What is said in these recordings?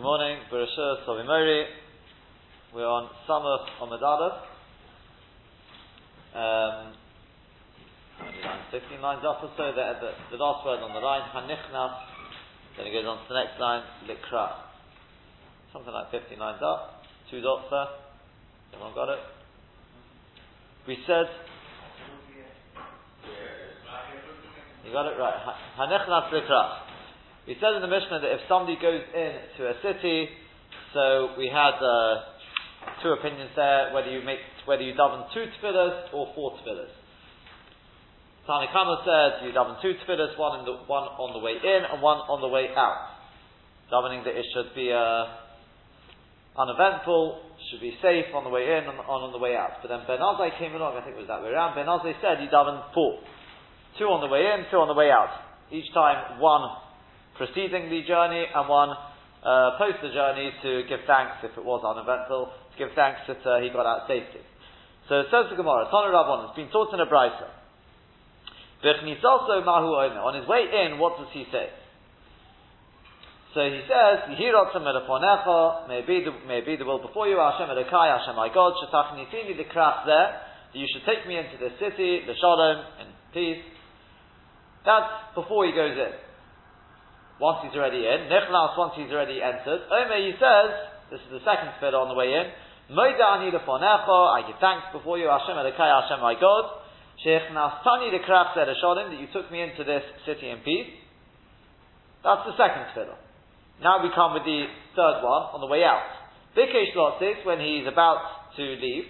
Good morning, Bereshah Sovimori. We're on Samach Omid Aleph. Um, 15 lines up or so, the, the, the, last word on the line, Hanichnas, then it goes on to the next line, Likra. Something like 15 lines up, two dots there. Everyone got it? We said, you got it right, Hanichnas Likra. We said in the Mishnah that if somebody goes into a city, so we had uh, two opinions there, whether you make whether you daven two tefillahs or four tefillahs. Tanakama said you daven two tefillahs, one, the, one on the way in and one on the way out. Davening that it should be uh, uneventful, should be safe on the way in and on, on the way out. But then Ben Azai came along, I think it was that way around. Ben Azai said you daven four. Two on the way in, two on the way out. Each time one preceding the journey and one uh, post the journey to give thanks if it was uneventful, to give thanks that uh, he got out safely. So it says the Gemara, Tana Rabban, it's been taught in a brisa. On his way in, what does he say? So he says, may be the may be the will before you, Hashem Elokai, Hashem my God, Shetachnitini the craft there, that you should take me into the city, the Shalom, in peace. That's before he goes in once he's already in. Nichlas once he's already entered. Omer, he says, this is the second tefillah on the way in. Moida ani I give thanks before you, Hashem Elokai, Hashem my God. Sheikh Nastani the craft said that you took me into this city in peace. That's the second tefillah. Now we come with the third one on the way out. Bikesh Lotsis, when he's about to leave.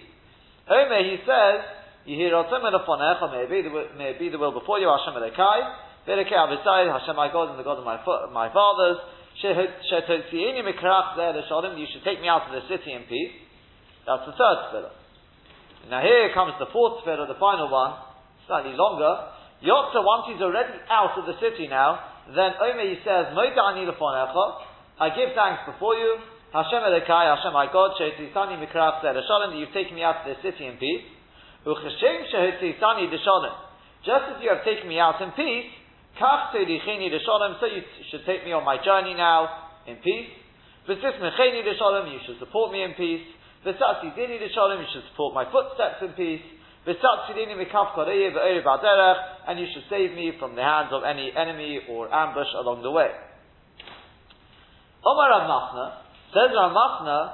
Omer, he says, be the may be the will before you, Hashem Elokai. Bereke Avisai, Hashem my God and the God of my, my fathers, you should take me out of the city in peace. That's the third tefillah. Now here comes the fourth tefillah, the final one, slightly longer. Yotza, once he's already out of the city now, then Omer he says, I give thanks before you, Hashem Elokai, Hashem my God, Mikraf you've taken me out of the city in peace. Just as you have taken me out in peace, so you should take me on my journey now in peace. You should support me in peace. You should support my footsteps in peace. And you should save me from the hands of any enemy or ambush along the way. Omar Rav says Rav Machna,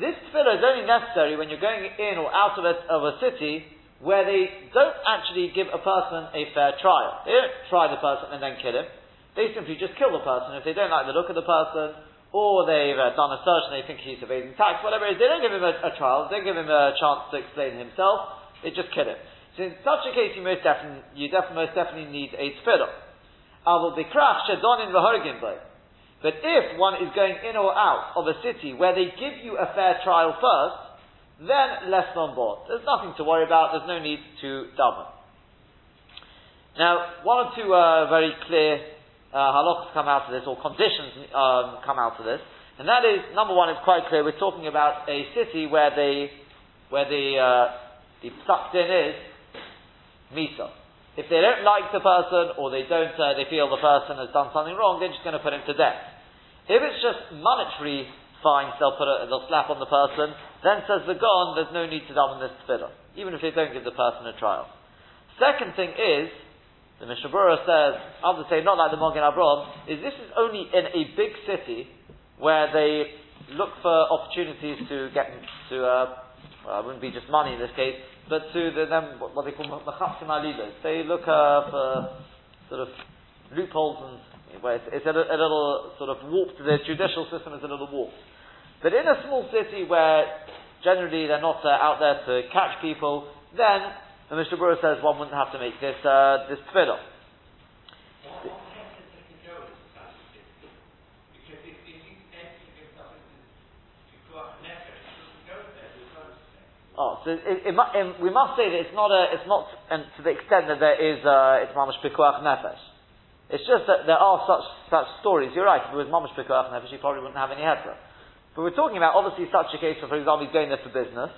This tefillah is only necessary when you're going in or out of a, of a city where they don't actually give a person a fair trial. They don't try the person and then kill him. They simply just kill the person if they don't like the look of the person, or they've uh, done a search and they think he's evading tax, whatever it is. They don't give him a, a trial. They don't give him a chance to explain himself. They just kill him. So in such a case, you most definitely, you definitely, most definitely need a tefillah. But if one is going in or out of a city where they give you a fair trial first, then less on board. There's nothing to worry about, there's no need to daven. Now, one or two uh, very clear uh, halachas come out of this, or conditions um, come out of this, and that is, number one, it's quite clear, we're talking about a city where the, where the, uh, the sucked in is misa. If they don't like the person, or they don't, uh, they feel the person has done something wrong, they're just going to put him to death. If it's just monetary fines they'll put a, they'll slap on the person, then says the Gon, there's no need to daven this tefillah, even if they don't give the person a trial. Second thing is, the Mishnah Berurah says, others say not like the Magen Avraham, is this is only in a big city where they look for opportunities to get to, uh, well, it wouldn't be just money in this case, but to the, them, what, they call machapsim alibas. They look uh, for sort of loopholes and well, it's, it's a, a, little sort of warped. The judicial system is a little warped. But in a small city where generally they're not uh, out there to catch people, then the Mishnah Berurah says one wouldn't have to make this uh, this tefillah. Oh, so it, it, it, we must say that it's not a, it's not, and to the extent that there is, uh, it's mamash pikuach nefesh. It's just that there are such such stories. You're right. If it was mamash pikuach nefesh, you probably wouldn't have any heter. But we're talking about obviously such a case where, for example, he's going there for business,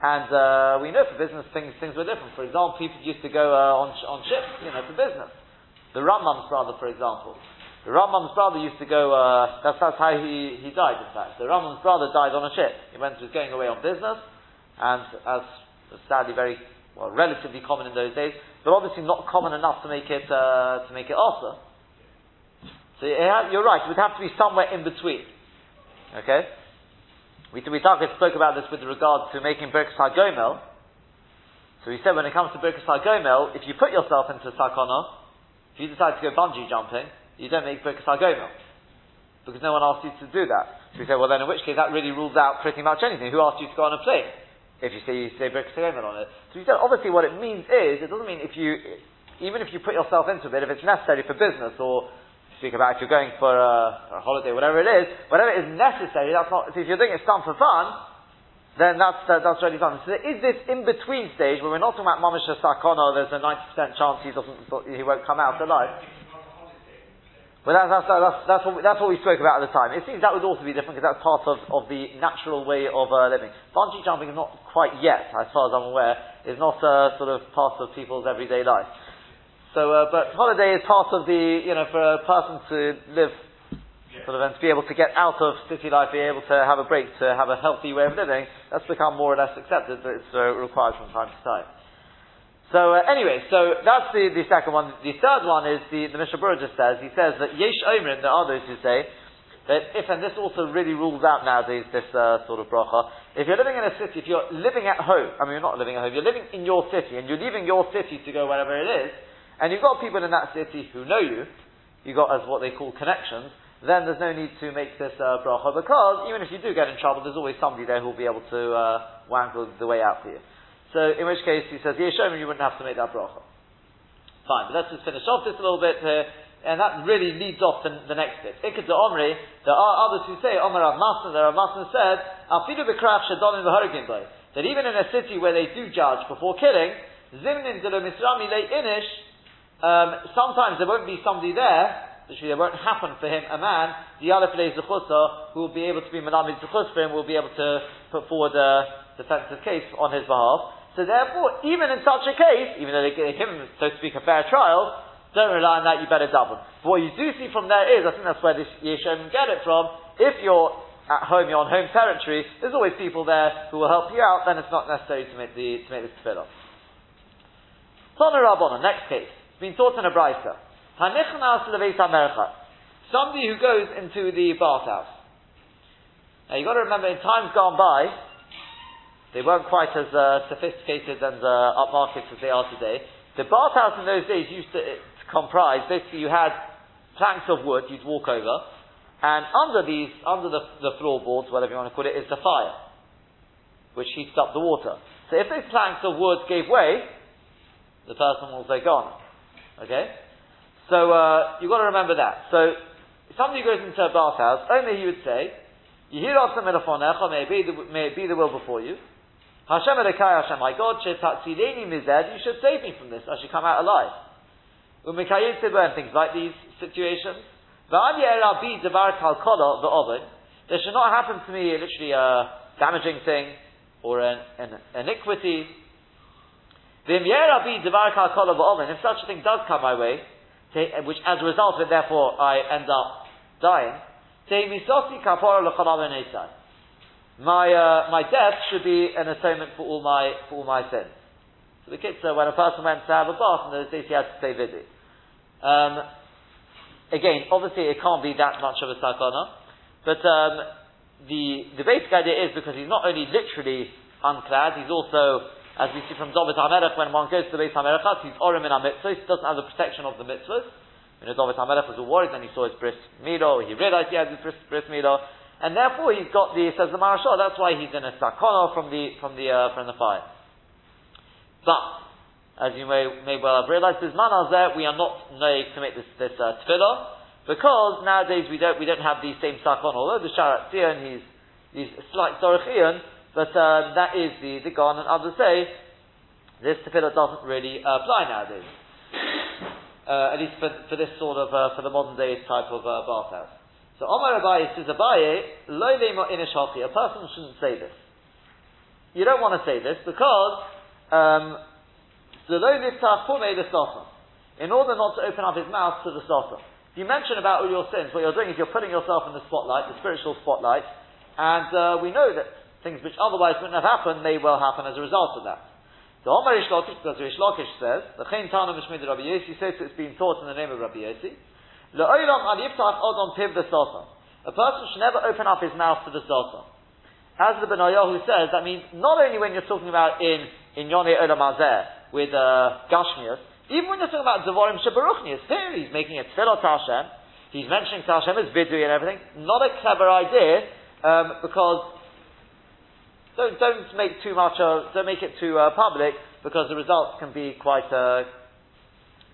and uh, we know for business things things were different. For example, people used to go uh, on on ships, you know, for business. The Rambam's brother, for example. The Rambam's brother used to go, uh, that's, that's how he, he died, in fact. The Rambam's brother died on a ship. He went, was going away on business, and as sadly very, well, relatively common in those days, but obviously not common enough to make it, uh, to make it awesome. So you're right, it would have to be somewhere in between. Okay? We, we spoke about this with regard to making Birkas HaGomel. So we said when it comes to Birkas HaGomel, if you put yourself into Sakana, if you decide to go bungee jumping, you don't make Birkas HaGomel. Because no one asked you to do that. So we say, well then in which case that really rules out pretty much anything. Who asked you to go on a plane? If you say you say Birkas HaGomel on it. So we said, obviously what it means is, it doesn't mean if you, even if you put yourself into it, if it's necessary for business or speak about if you're going for a, a, holiday, whatever it is, whatever is necessary, that's not, if you're doing it done for fun, then that's, uh, that's really fun. So is this in-between stage where we're not talking about Mamish Sakona, there's a 90% chance he doesn't, he won't come out alive. Well, that's, that's, that's, that's, what we, that's what we spoke about at the time. It seems that would also be different because that's part of, of the natural way of uh, living. Bungee jumping is not quite yet, as far as I'm aware, is not uh, sort of part of people's everyday life. So, uh, but holiday is part of the, you know, for a person to live, sort of, and to be able to get out of city life, be able to have a break, to have a healthy way of living, that's become more or less accepted, but it's uh, required from time to time. So uh, anyway, so that's the, the second one. The third one is the, the Mishnah Berurah just says, he says that Yesh Omrim, there are those who say, that if, and this also really rules out nowadays this uh, sort of bracha, if you're living in a city, if you're living at home, I mean you're not living at home, you're living in your city, and you're leaving your city to go wherever it is, and you've got people in that city who know you, you've got as what they call connections, then there's no need to make this uh, bracha because even if you do get in trouble, there's always somebody there who will be able to uh, wangle the way out for you. So in which case he says, Yeshomim, you wouldn't have to make that bracha. Fine, but let's just finish off this a little bit here, and that really leads off to the next bit. Ikad Omri, there are others who say, Omer Rav Masna, the Rav Masna said, Afidu Bekrach Shadonim that even in a city where they do judge before killing, Zimnin Dilo Misrami Le Inish, um, sometimes there won't be somebody there, literally there won't happen for him, a man, the other Aleph Zechusa, who will be able to be Malamid Zechus for him, will be able to put forward a defensive case on his behalf. So therefore, even in such a case, even though they give him, so to speak, a fair trial, don't rely on that, you better double. But what you do see from there is, I think that's where this Yeshom get it from, if you're at home, you're on home territory, there's always people there who will help you out, then it's not necessary to make the, to make this tefillah. Tana Rabbana, next case been taught in a brisa. Somebody who goes into the bathhouse. Now you've got to remember, in times gone by, they weren't quite as uh, sophisticated and uh, upmarket as they are today. The bathhouse in those days used to, to comprise, basically you had planks of wood you'd walk over, and under these, under the, the floorboards, whatever you want to call it, is the fire, which heats up the water. So if those planks of wood gave way, the person will say, gone. Okay? So, uh, you've got to remember that. So, if somebody goes into a bathhouse, only he would say, Yehirasa melafonecha, may be the, may it be the will before you. Hashem Elokai Hashem, my God, shetatzileni mized, you should save me from this, I should come out alive. Umikayim and things like these situations. There should not happen to me literally a damaging thing or an, an iniquity if such a thing does come my way, which as a result of it, therefore, I end up dying, my, uh, my death should be an atonement for all my, for all my sins. So the kitzah, when a person went to have a bath in those days, he had to stay busy. Um, again, obviously it can't be that much of a sakana, but um, the, the basic idea is because he's not only literally unclad, he's also as we see from David HaMelech, when one goes to the base HaMelech, he's Orim in HaMitzvahs, he doesn't have the protection of the mitzvahs. You know, David HaMelech was a worried, then he saw his bris milo, he realized he had his bris, bris and therefore he's got the, says the Maharshal, that's why he's in a sakona from the, from the, uh, from the fire. But, as you may, may well have realized, this manas there, we are not knowing to make this, this, uh, tefillah, because nowadays we don't, we don't have the same sakon, although the Sharat Zion, he's, he's slight Dorochian, but uh, that is the, the Gon, and others say this tefillah doesn't really uh, apply nowadays. Uh, at least for, for this sort of, uh, for the modern day type of uh, bathhouse. So Omar Abaye says, Abaye, lo inish a person shouldn't say this. You don't want to say this because, um, in order not to open up his mouth to the Sota. If you mention about all your sins, what you're doing is you're putting yourself in the spotlight, the spiritual spotlight, and uh, we know that things which otherwise wouldn't have happened may well happen as a result of that. The Omar Reish Lakish, because says, the Chen Tana Mishmid Rabbi Yossi says it's been taught in the name of Rabbi Yossi, Le'olam al yiftach odon piv the A person should never open up his mouth to the Satan. As the Benayahu says, that means not only when you're talking about in, in Yonei Olam Hazeh, with uh, Gashmias, even when you're talking about Zavorim Shabaruchnias, here he's making a tefillah to Hashem, he's mentioning to Hashem as vidui and everything, not a clever idea, um, because don't, don't make too much, uh, don't make it too uh, public, because the results can be quite, uh,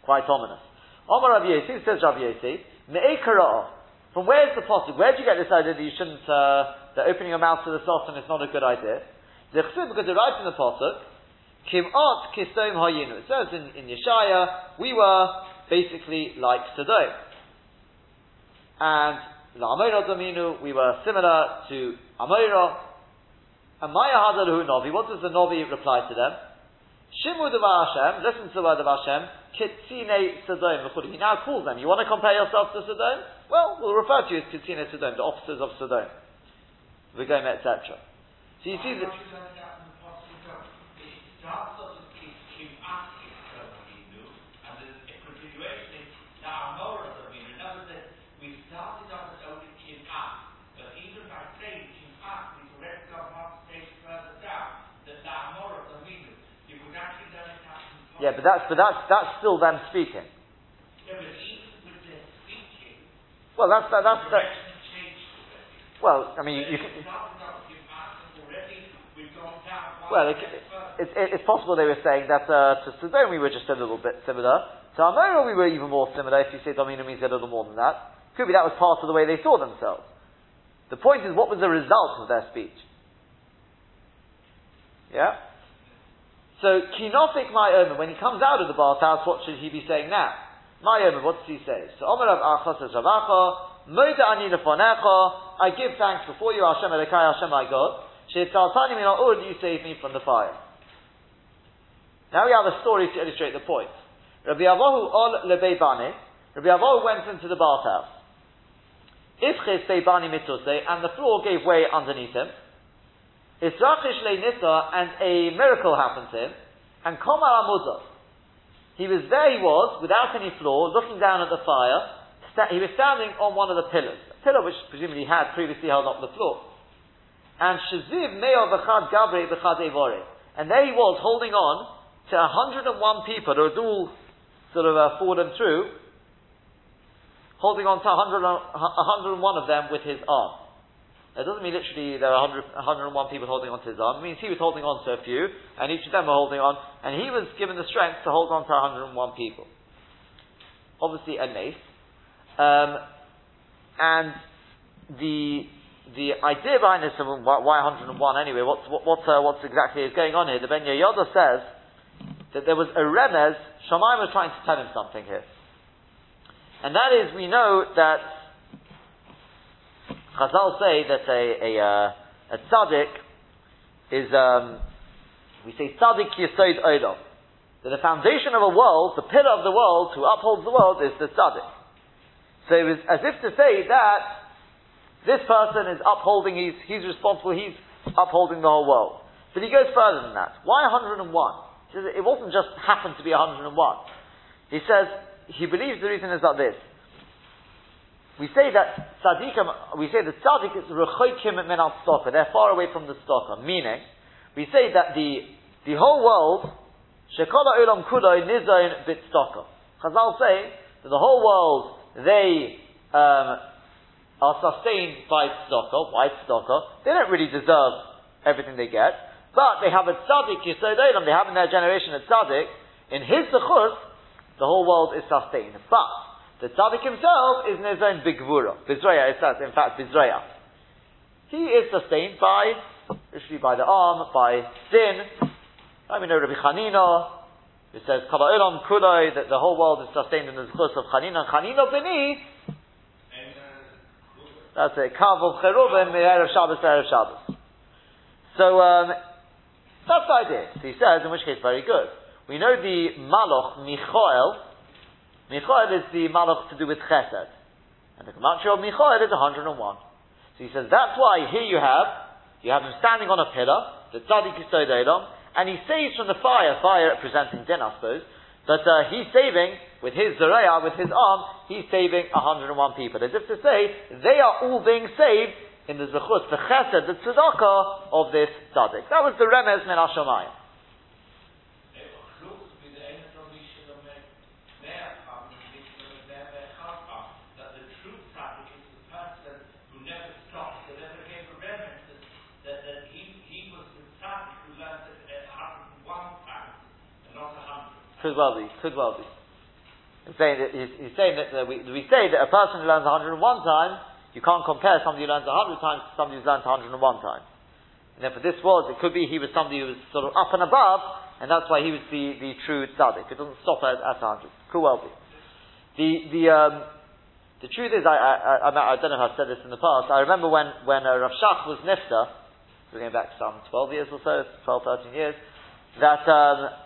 quite ominous. Omar Yossi, says Yossi, from where is the possible? Where do you get this idea that you shouldn't, uh, that opening your mouth to the Satan is not a good idea? Because it writes in the Pasuk, Kim'ot kistom hayinu. It says in, in Yeshaya, we were basically like Sodom. And La'amoira Dominu, we were similar to Amoira, and Maya Hadalahu Novi, what does the Novi reply to them? Shimu Devar Hashem, listen to the word of Hashem, Kitsine Sodom He now calls them. You want to compare yourself to Sodom? Well, we'll refer to you as Kitsine Sodom, the officers of Sodom. V'gom, etc. So you see that. Yeah, but that's but that's that's still them speaking. Yeah, but even with their speaking, well, that's that, that's that. Well, I mean, you, you can. Well, it, it, it, it's possible they were saying that uh, to Sodom we were just a little bit similar. To Amora we were even more similar. If you say Domino means a little more than that, could be that was part of the way they saw themselves. The point is, what was the result of their speech? Yeah. So kinofik my omer, when he comes out of the bathhouse, what should he be saying now? My omer, what does he say? So Omer of Achos says Ravacha, Moda ani lefonecha, I give thanks before you, Hashem Elokai, Hashem my God. Shetzaltani min al you save me from the fire. Now we have a story to illustrate the point. Rabbi Avohu ol lebeibane, Rabbi Avohu went into the bathhouse. Ifches beibani mitose, and the floor gave way underneath him. Israchish nisa, and a miracle happened to him, and Komar Amudza. He was there, he was, without any floor, looking down at the fire. Sta- he was standing on one of the pillars, a pillar which presumably had previously held up the floor. And Shaziv Meo B'chad Gabre B'chad Evore. And there he was, holding on to 101 people, who was all sort of uh, forward and through, holding on to 100, 101 of them with his arm. It doesn't mean literally there are 100, 101 people holding on to his arm. It means he was holding on to a few, and each of them were holding on, and he was given the strength to hold on to 101 people. Obviously, a mace. Um, and the the idea behind this, why 101 anyway, what's, what, what, uh, what's exactly is going on here? The Ben Yoda says that there was a remez, Shammai was trying to tell him something here. And that is, we know that Chazal say that a, a, uh, a tzaddik is, um, we say tzaddik yisod oidom. That the foundation of a world, the pillar of the world, who upholds the world, is the tzaddik. So it was as if to say that this person is upholding, he's, he's responsible, he's upholding the whole world. But he goes further than that. Why 101? He says it wasn't just happened to be 101. He says, he believes the reason is like this we say that tzaddikim, we say that tzaddik is rechoikim min al tzedakah. They're far away from the tzedakah. Meaning, we say that the the whole world shekola olam kuloi nizayin bit tzedakah. Chazal say that the whole world they um, are sustained by tzedakah. Why tzedakah? They don't really deserve everything they get, but they have a tzaddik yisod olam. They have in their generation a tzaddik. In his zechus, the whole world is sustained. But the tzaddik himself is own bigvura. Bizraya, it says, in fact, Bizraya. He is sustained by, usually by the arm, by sin. I mean, Rabbi Chanina, it says, Kala Olam Kuloi, that the whole world is sustained in the zchus of Chanina. Chanina Bini, that's it. Kav of Cheruvim, Erev Shabbos, Erev Shabbos. So, um, that's the idea. So he says, in which case, very good. We know the Maloch, Michael, Michael is the malach to do with chesed. And the gematria of Michael is 101. So he says, that's why here you have, you have him standing on a pillar, the tzaddik elam, and he saves from the fire, fire representing din, I suppose, but uh, he's saving, with his zeraya, with his arm, he's saving 101 people. As if to say, they are all being saved in the zechut, the chesed, the tzedakah of this tzaddik. That was the remez min Hashemayim. that the true tzaddik is the person who never stops, that never gave a remnant, that, that, that he, he was the tzaddik who learned it at 101 times, and not 100. Could well be, could well be. He's saying that, he's, he's saying that uh, we, we say that a person who learns 101 times, you can't compare somebody who learns 100 times to somebody who's learned 101 times. And therefore this was, it could be he was somebody who was sort of up and above, and that's why he was the, the true tzaddik. It doesn't stop at, at 100. Could well be. The, the, um, the truth is, I, I, I, I don't know if I've said this in the past, I remember when, when uh, Rav Shach was nifta, we're going back some 12 years or so, 12, 13 years, that, um,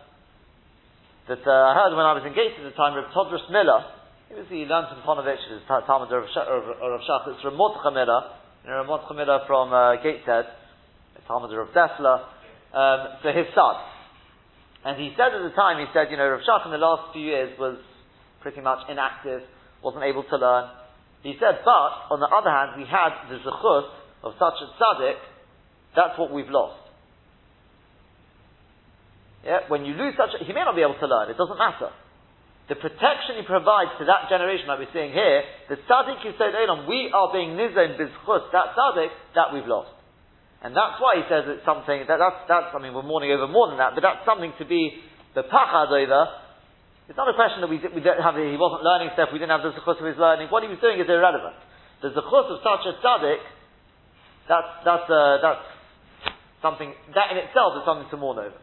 that uh, I heard when I was engaged at the time, Rav Todros Miller, he was the learned from Ponovich, his Talmud of Shach, it's Rav Mordechai Miller, you know, Rav Miller from uh, Gateshead, Talmud of Dessler, um, his son. And he said at the time, he said, you know, Rav Shach in the last few years was pretty much inactive, wasn't able to learn. He said, but, on the other hand, we had the zechut of such a tzaddik, that's what we've lost. Yeah, when you lose such a, he may not be able to learn, it doesn't matter. The protection he provides to that generation, like we're seeing here, the tzaddik you said, Elam, we are being nizon bizchut, that tzaddik, that we've lost. And that's why he says it's something, that, that's, that's, mean, we're mourning over more than that, but that's something to be the pachad over. It's not a question that we, we don't have, he wasn't learning stuff, we didn't have the zechut of his learning. What he was doing is irrelevant. The zechut of such a tzaddik, that's, that's, uh, that's something, that in itself is something to mourn over.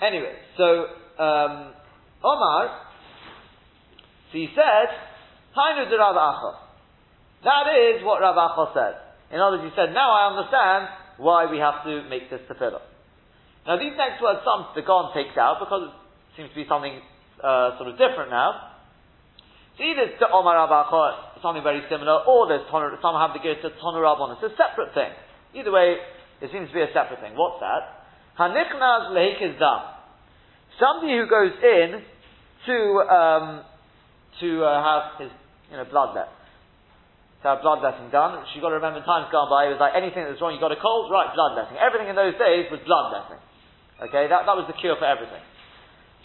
Anyway, so, um, Omar, so he said, Hainu de Rav Acha. That is what Rav Acha said. In other words, he said, now I understand why we have to make this tefillah. Now these next words, some the Gon takes out because it seems to be something uh, sort of different now. So either it's Omar Rav Acha, something very similar, or there's some have the gear to Toner Rabban. It's a separate thing. Either way, it seems to be a separate thing. What's that? Hanichnaz lehikiz dam. Somebody who goes in to um, to uh, have his you know blood let. To have bloodletting done, you've got to remember times gone by, it was like anything that was wrong, you got a cold, right, bloodletting. Everything in those days was bloodletting. Okay, that, that was the cure for everything.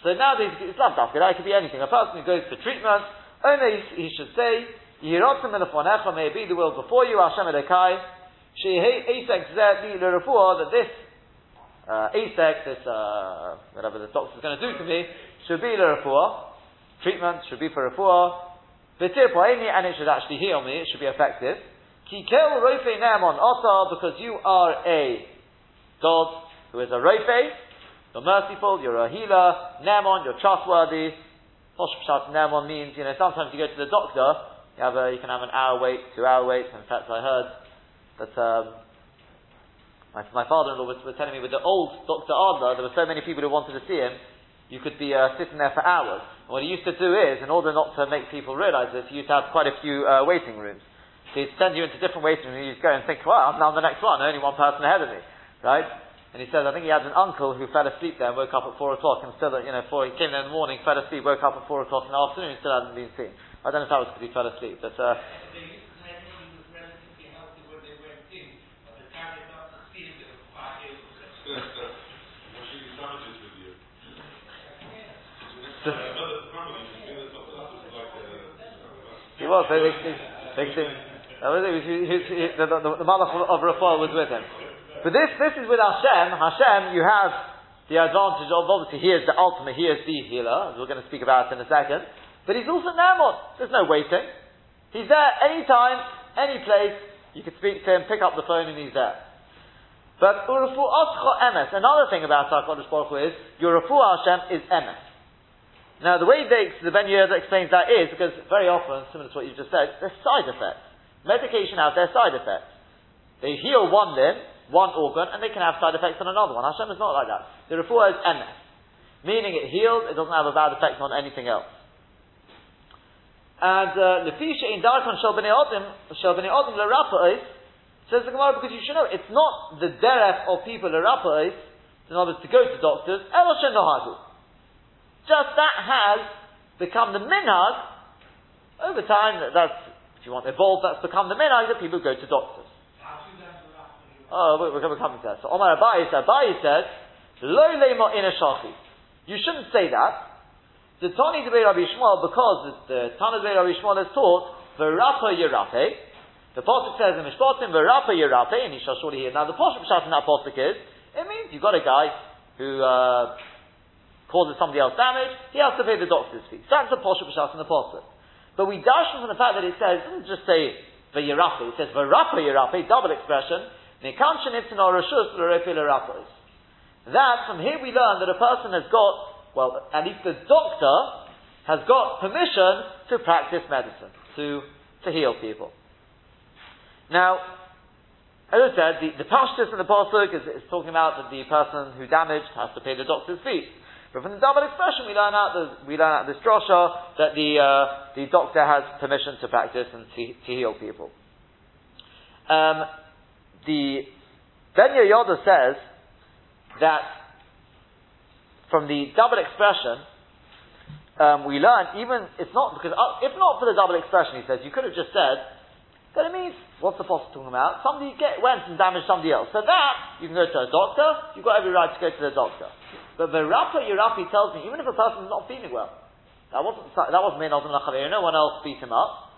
So nowadays, it's not dafka, it could be anything. A person who goes for treatment, only he should say, elafonecha, may be the will before you, Hashem Elokai, She'esek zeh li that this uh, ASEC, this, uh, whatever the doctor's going to do to me, should be l'refuah. Treatment should be for refuah. And it should actually heal me, it should be effective. Ki kel rofe ne'amon ota, because you are a God who is a rofe, you're merciful, you're a healer, ne'amon, you're trustworthy. Hoshpshat ne'amon means, you know, sometimes you go to the doctor, you have a, you can have an hour wait, two hour wait, in fact I heard that, um, my, my father-in-law was, was, telling me with the old Dr. Adler, there were so many people who wanted to see him, you could be uh, sitting there for hours. And what he used to do is, in order not to make people realize this, he used to have quite a few uh, waiting rooms. So he'd send you into different waiting rooms, you'd go and think, well, I'm now the next one, only one person ahead of me. Right? And he says, I think he had an uncle who fell asleep there and woke up at four o'clock and still, you know, four, he came there in the morning, fell asleep, woke up at four o'clock in the afternoon, still hadn't been seen. I don't know if that was because he fell asleep, but, uh, They used to say he was relatively healthy when they went in, but the time they got to see him, they were quite ill. Washing the sandwiches with you. just, Another family, you know, something else was like, he was, eh, they, they, the, the, the, Malach of, Rafah was with him. But this, this is with Hashem. Hashem, you have the advantage of, obviously, he is the ultimate, he is the healer, as we're going to speak about in a second. But he's also Namon. There's no waiting. He's there anytime, any place. You can speak to him, pick up the phone, and he's there. But Urufu Oscho Emes. Another thing about HaKadosh Baruch Hu is, your Refu Hashem is Emes. Now, the way they, the Ben Yehuda explains that is because very often, similar to what you just said, there's side effects. Medication has their side effects. They heal one limb, one organ, and they can have side effects on another one. Hashem is not like that. The refuah is emes, meaning it heals, it doesn't have a bad effect on anything else. And uh, Lefisha in Darkon Shel Bnei Odim, Shel says the Gemara, because you should know, it's not the derech of people L'Rapa'is, in words, to go to doctors. Just that has become the minhag, over time, that, that's, if you want evolved, that's become the minhag that people go to doctors. Oh, we're, we're coming to that. So Omar Abai, Abai says, Lo lemo in a. You shouldn't say that. The Tani Debei Rabbi Shmuel, because the, Tani Debei Rabbi Shmuel has taught, V'rapa Yerape, the Pasuk says in Mishpatim, V'rapa Yerape, and he shall surely hear. Now the Pasuk in that Pasuk is, it means you've got a guy who, uh, causes somebody else damage, he has to pay the doctor's fee. So that's the Pasuk Pshat in the Pasuk. But we dash from the fact that it says, it doesn't just say V'yerape, it says V'rapa Yerape, double expression, That from here we learn that a person has got well, at least the doctor has got permission to practice medicine, to, to heal people. Now, as I said, the, the pashtus in the pasuk is, is, talking about that the person who damaged has to pay the doctor's fees. But from the double expression, we learn out the, we learn out this drasha that the uh, the doctor has permission to practice and to, to heal people. Um, the Ben Yoda says that from the double expression, um, we learn even it's not because uh, if not for the double expression, he says you could have just said that it means what's the apostle talking about? Somebody get, went and damaged somebody else. So that you can go to a doctor. You've got every right to go to the doctor. But the Rapa Yirapi tells me even if a person is not feeling well, that wasn't that wasn't made No one else beat him up.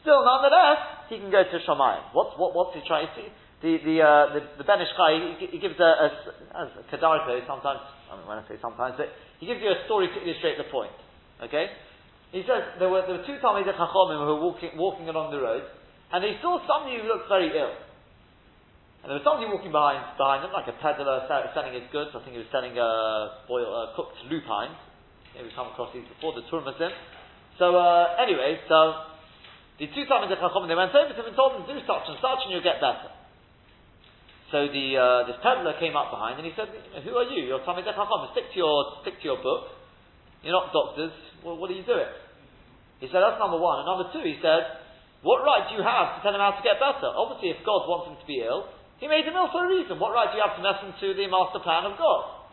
Still, nonetheless, he can go to Shamayim. What's what, what's he trying to? The the uh, the, the Ben Ish Chai, he, he, gives a, a, a, sometimes I mean, when I say sometimes, but he gives you a story to illustrate the point. Okay? He says there were, there were two Talmud Chachomim who were walking, walking along the road, and they saw somebody who looked very ill. And there was somebody walking behind, behind them, like a peddler selling his goods. I think he was selling uh, boiled, uh, cooked lupines. Maybe we've come across these before, the Turmasim. So, uh, anyway, so, the two Talmud Chachomim, they went over to him and told him, do such and such and you'll get better. So the uh, this peddler came up behind and he said, "Who are you? You're Talmid Chacham. Stick to your stick to your book. You're not doctors. Well, what are you doing?" He said, "That's number one." And number two, he said, "What right do you have to tell him how to get better? Obviously, if God wants him to be ill, He made him ill for a reason. What right do you have to mess into the master plan of God?"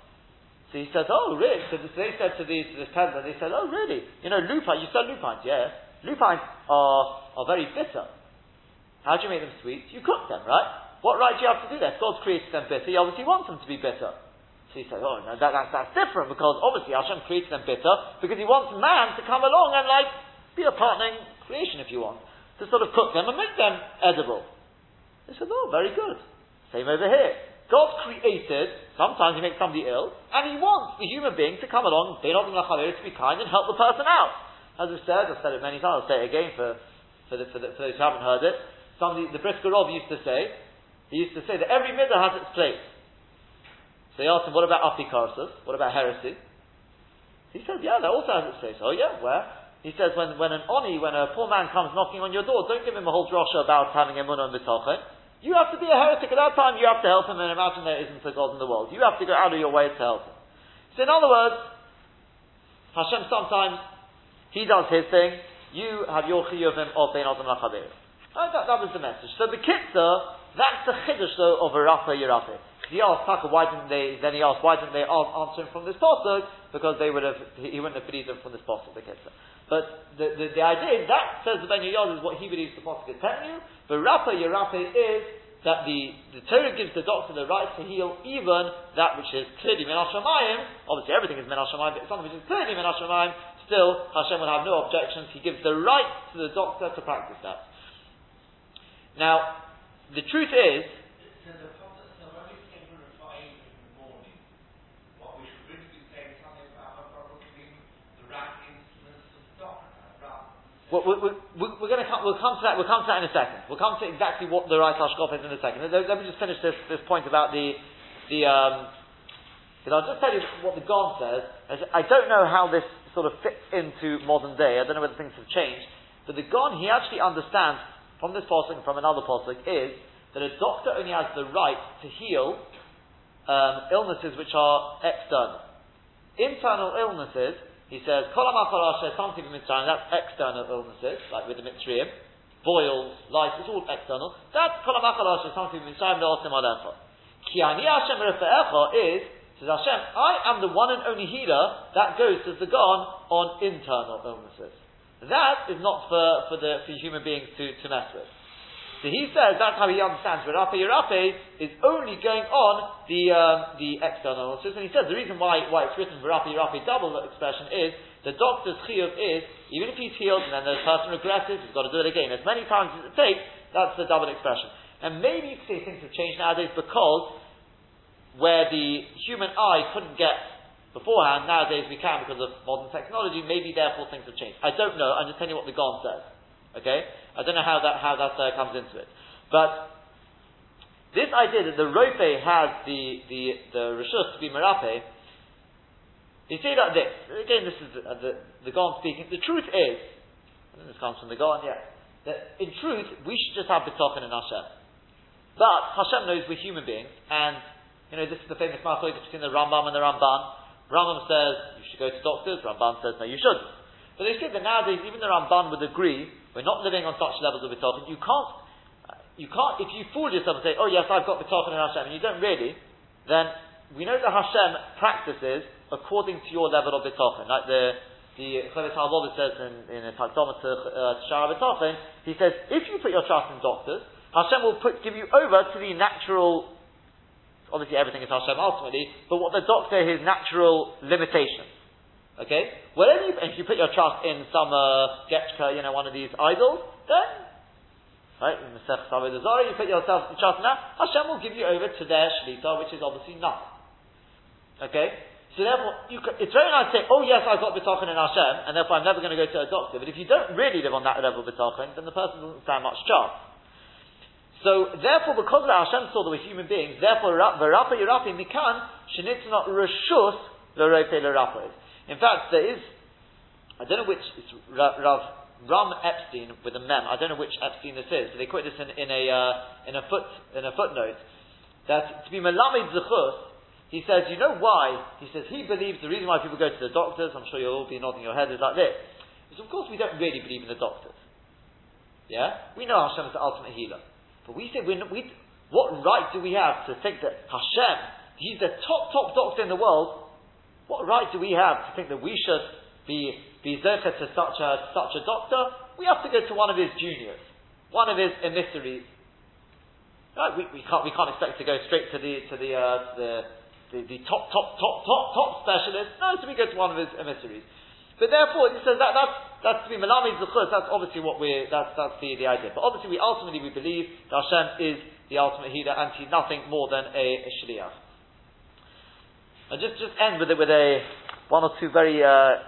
So he says, "Oh, really?" So they said to, these, to this peddler, they said, "Oh, really? You know, lupine. You sell lupines, yeah? Lupines are are very bitter. How do you make them sweet? You cook them, right?" What right do you have to do that? God's created them bitter. He obviously wants them to be bitter. So he says, oh, no, that, that, that's different because obviously Hashem created them bitter because he wants man to come along and like be a partner in creation if you want. To sort of cook them and make them edible. He said, oh, very good. Same over here. God created, sometimes he makes somebody ill, and he wants the human being to come along, to be kind and help the person out. As I've said, I've said it many times, I'll say it again for, for, the, for, the, for those who haven't heard it. Somebody, the Brisker Rov used to say, he used to say that every midah has its place. So he asked him, what about apikorsus? What about heresy? He said, yeah, that also has its place. Oh yeah, where? He says, when, when an oni, when a poor man comes knocking on your door, don't give him a whole drosha about having a munah and bitachon. You have to be a heretic at that time, you have to help him and imagine there isn't a God in the world. You have to go out of your way to help him. So in other words, Hashem sometimes, he does his thing, you have your chiyuvim of bein adam uh, that, that was the message. So the kitzah, that's the chiddush though of a rafa yirafe. He asked Taka, why didn't they? Then he asked, why didn't they answer him from this pasuk? Because they would have, he wouldn't have believed them from this pasuk, the kitzah. But the, the, the idea is that says the Ben Yod is what he believes the pasuk is telling you. But rafa yirafe is that the, the Torah gives the doctor the right to heal even that which is clearly min Obviously, everything is min but something which is clearly min Still, Hashem will have no objections. He gives the right to the doctor to practice that. Now, the truth is, We're, going to come, we'll come to that. We'll come to that in a second. We'll come to exactly what the right hashkaf is in a second. Let, let, me just finish this, this point about the the. Um, I'll just tell you what the Gon says. I don't know how this sort of fits into modern day. I don't know whether things have changed, but the Gon he actually understands from this pasuk and from another pasuk is that a doctor only has the right to heal um, illnesses which are external. Internal illnesses, He says, Kol HaMachal something Mitzrayim, that's external illnesses, like with the Mitzrayim, boils, lice, it's all external. That's Kol HaMachal something Mitzrayim, Le'osim Alecha. Ki Ani Hashem Refe'echa is, says Hashem, I am the one and only healer that goes, to the Gon, on internal illnesses. That is not for, for, the, for human beings to, to mess with. So he says that's how he understands Rape Yerape is only going on the um, the external. And he says the reason why why it's written Rape Yerape double expression is the doctor's chiyuv is even if he's healed and then the person regresses, he's got to do it again as many times as it takes. That's the double expression. And maybe you say things have changed nowadays because where the human eye couldn't get beforehand, nowadays we can because of modern technology. Maybe therefore things have changed. I don't know. I'm just telling you what the Gon says. Okay, I don't know how that how that uh, comes into it, but this idea that the rope has the the the rishus to be merape, you see like this. Again, this is the, uh, the, the Gon speaking. The truth is, and this comes from the Gon, yeah, that in truth we should just have betochen in Hashem. But Hashem knows we're human beings, and you know this is the famous machlokes between the Rambam and the Ramban. Rambam says you should go to doctors. Ramban says no, you shouldn't. But they say that nowadays even the Ramban would agree we're not living on such levels of bitachon. You can't, you can't, if you fool yourself and say, oh yes, I've got bitachon in Hashem, and you don't really, then we know that Hashem practices according to your level of bitachon. Like the, the Chavis HaLvov says in, in a to uh, Shara Bitachon, he says, if you put your trust in doctors, Hashem will put, give you over to the natural, obviously everything is Hashem ultimately, but what the doctor, his natural limitations. Okay? Whatever you, if you put your trust in some uh, Getchka, you know, one of these idols, then, right, in the Sech you put yourself trust in that, Hashem will give you over to their Shlita, which is obviously not. Okay? So therefore, can, it's very nice to say, oh yes, I've got bitachon in Hashem, and therefore I'm never going to go to a doctor. But if you don't really live on that level of bitachon, then the person doesn't stand much chance. So therefore, because of Hashem saw that we're human beings. Therefore, v'rapa yirapi mikan shenitzna reshus l'rope l'rapa. In fact, there is, I don't know which, it's Rav Ram Epstein with a mem. I don't know which Epstein this is, but they quote this in, in a uh, in a foot in a footnote that to be melamed zechus. He says, you know why? He says he believes the reason why people go to the doctors. I'm sure you'll all be nodding your head is like this. Is of course we don't really believe in the doctors. Yeah, we know Hashem is the ultimate healer, but we say we what right do we have to think that Hashem, He's the top top doctor in the world, what right do we have to think that we should be, be zecher to such a, such a doctor? We have to go to one of his juniors, one of his emissaries. Right? We, we, can't, we can't expect to go straight to the, to the, uh, the, the, the, top, top, top, top, top specialist. No, so we go to one of his emissaries. But therefore, he says that, that's, that's to be Malami Zuchus, that's obviously what we're, that's, that's the, the idea. But obviously, we ultimately we believe that Hashem is the ultimate healer and he's nothing more than a, a shliach. And just just end with it with a one or two very uh,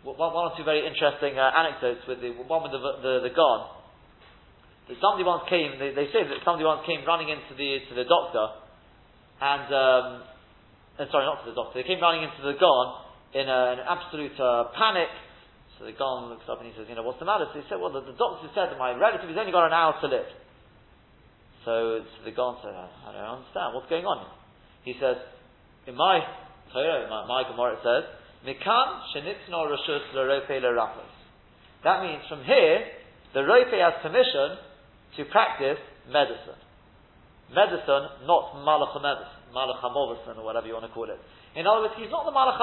one, one or two very interesting uh, anecdotes with the one with the the, the Gon. That somebody once came. They, they say that somebody once came running into the to the doctor, and um, and sorry, not to the doctor. They came running into the Gon in a, an absolute uh, panic. So the Gon looks up and he says, "You know, what's the matter?" So he said, "Well, the, the doctor said that my relative has only got an hour to live." So, so the Gon said, "I don't understand. What's going on?" He says, in my Torah, my, my Gemara, it says, Mikan shenitzno rashus l'rofe l'rachos. That means from here, the rofe has permission to practice medicine. Medicine, not malach medicine, or whatever you want to call it. In other words, he's not the malach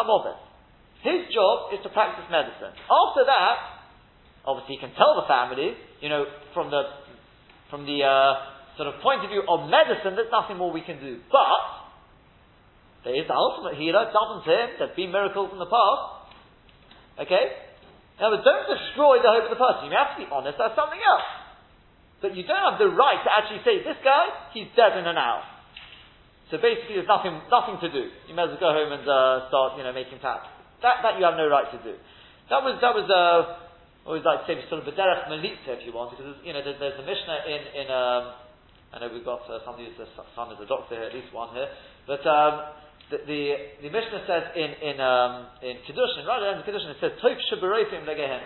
His job is to practice medicine. After that, obviously he can tell the family, you know, from the, from the, uh, sort of point of view of medicine, there's nothing more we can do. But, there is the ultimate healer, doesn't him. There's been miracles in the past. Okay? Now, don't destroy the hope of the person. You have to be honest, that's something else. But you don't have the right to actually say, this guy, he's dead in an hour. So basically, there's nothing, nothing to do. You may as well go home and uh, start, you know, making taps. That, that you have no right to do. That was, that was, uh, always like to say, sort of a derech melitza, if you want, because, you know, there's, there's a Mishnah in, in, um, I know we've got uh, somebody who's a son is a doctor here, at least one here, but, um, the, the, the Mishnah says in, in, um, in Kedushin, right in Kedushin, it says, Toif Shabarofim Legehen.